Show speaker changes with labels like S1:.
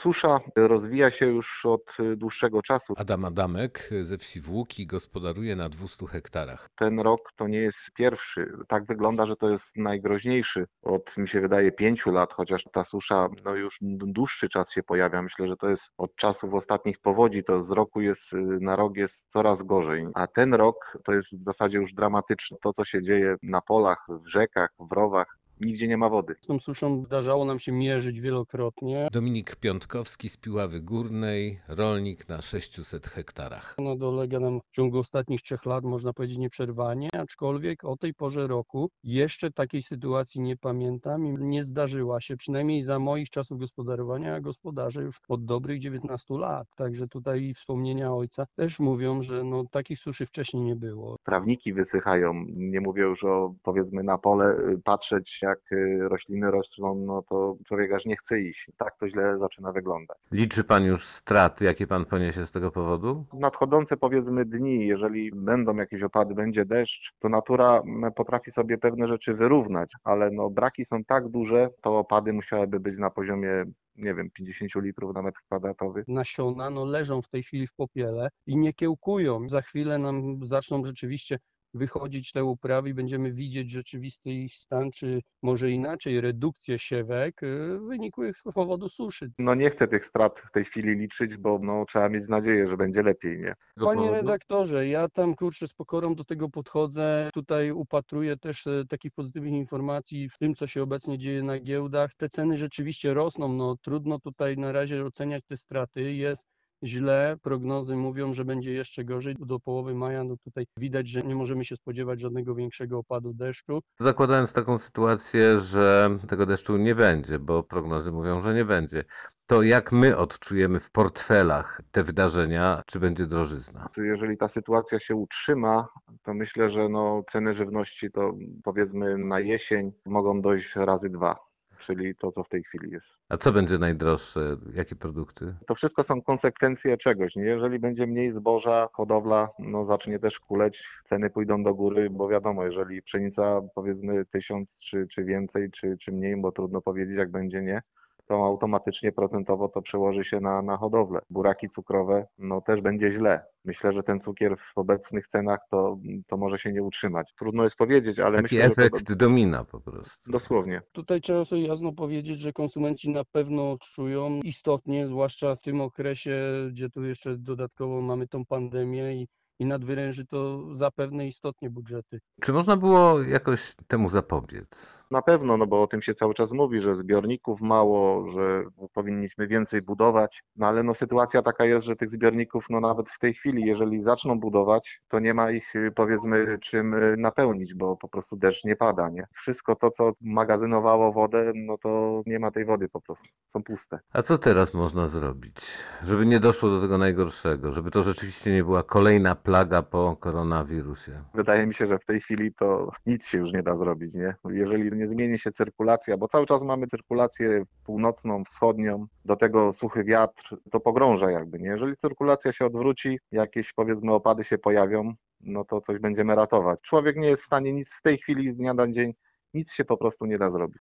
S1: susza rozwija się już od dłuższego czasu.
S2: Adam Adamek ze wsi Włóki gospodaruje na 200 hektarach.
S1: Ten rok to nie jest pierwszy. Tak wygląda, że to jest najgroźniejszy od, mi się wydaje, pięciu lat, chociaż ta susza no już dłuższy czas się pojawia. Myślę, że to jest od czasów ostatnich powodzi, to z roku jest na rok jest coraz gorzej. A ten rok to jest w zasadzie już dramatyczne. To, co się dzieje na polach, w rzekach, w rowach, nigdzie nie ma wody.
S3: Z tą suszą zdarzało nam się mierzyć wielokrotnie.
S2: Dominik Piątkowski z Piławy Górnej, rolnik na 600 hektarach.
S3: Ona dolega nam w ciągu ostatnich trzech lat, można powiedzieć, nieprzerwanie, aczkolwiek o tej porze roku jeszcze takiej sytuacji nie pamiętam i nie zdarzyła się, przynajmniej za moich czasów gospodarowania, a gospodarzę już od dobrych 19 lat. Także tutaj wspomnienia ojca też mówią, że no, takich suszy wcześniej nie było.
S1: Trawniki wysychają, nie mówię już o powiedzmy na pole patrzeć jak rośliny rosną, no to człowiek aż nie chce iść. Tak to źle zaczyna wyglądać.
S2: Liczy pan już straty, jakie pan poniesie z tego powodu?
S1: Nadchodzące powiedzmy dni, jeżeli będą jakieś opady, będzie deszcz, to natura potrafi sobie pewne rzeczy wyrównać, ale no braki są tak duże, to opady musiałyby być na poziomie nie wiem, 50 litrów na metr kwadratowy.
S3: Nasiona no, leżą w tej chwili w popiele i nie kiełkują. Za chwilę nam zaczną rzeczywiście wychodzić te uprawy i będziemy widzieć rzeczywisty ich stan, czy może inaczej, redukcję siewek wynikłych z powodu suszy.
S1: No nie chcę tych strat w tej chwili liczyć, bo no, trzeba mieć nadzieję, że będzie lepiej, nie?
S3: Panie redaktorze, ja tam kurczę z pokorą do tego podchodzę. Tutaj upatruję też takich pozytywnych informacji w tym, co się obecnie dzieje na giełdach. Te ceny rzeczywiście rosną. No trudno tutaj na razie oceniać te straty. Jest źle. Prognozy mówią, że będzie jeszcze gorzej. Do połowy maja no tutaj widać, że nie możemy się spodziewać żadnego większego opadu deszczu.
S2: Zakładając taką sytuację, że tego deszczu nie będzie, bo prognozy mówią, że nie będzie, to jak my odczujemy w portfelach te wydarzenia, czy będzie drożyzna?
S1: Jeżeli ta sytuacja się utrzyma, to myślę, że no, ceny żywności to powiedzmy na jesień mogą dojść razy dwa czyli to, co w tej chwili jest.
S2: A co będzie najdroższe? Jakie produkty?
S1: To wszystko są konsekwencje czegoś. Nie? Jeżeli będzie mniej zboża, hodowla no, zacznie też kuleć, ceny pójdą do góry, bo wiadomo, jeżeli pszenica powiedzmy tysiąc czy, czy więcej, czy, czy mniej, bo trudno powiedzieć, jak będzie nie, to automatycznie procentowo to przełoży się na, na hodowlę. Buraki cukrowe, no też będzie źle. Myślę, że ten cukier w obecnych cenach to, to może się nie utrzymać. Trudno jest powiedzieć, ale
S2: Taki
S1: myślę,
S2: efekt
S1: że to,
S2: domina po prostu.
S1: dosłownie.
S3: Tutaj trzeba sobie jasno powiedzieć, że konsumenci na pewno odczują istotnie, zwłaszcza w tym okresie, gdzie tu jeszcze dodatkowo mamy tą pandemię i i nadwyręży to zapewne istotnie budżety.
S2: Czy można było jakoś temu zapobiec?
S1: Na pewno, no bo o tym się cały czas mówi, że zbiorników mało, że powinniśmy więcej budować, no ale no sytuacja taka jest, że tych zbiorników no nawet w tej chwili, jeżeli zaczną budować, to nie ma ich powiedzmy czym napełnić, bo po prostu deszcz nie pada, nie? Wszystko to, co magazynowało wodę, no to nie ma tej wody po prostu, są puste.
S2: A co teraz można zrobić, żeby nie doszło do tego najgorszego, żeby to rzeczywiście nie była kolejna plaga po koronawirusie?
S1: Wydaje mi się, że w tej chwili to nic się już nie da zrobić, nie? Jeżeli nie zmieni się cyrkulacja, bo cały czas mamy cyrkulację północną, wschodnią, do tego suchy wiatr, to pogrąża jakby, nie? Jeżeli cyrkulacja się odwróci, jakieś powiedzmy opady się pojawią, no to coś będziemy ratować. Człowiek nie jest w stanie nic w tej chwili z dnia na dzień, nic się po prostu nie da zrobić.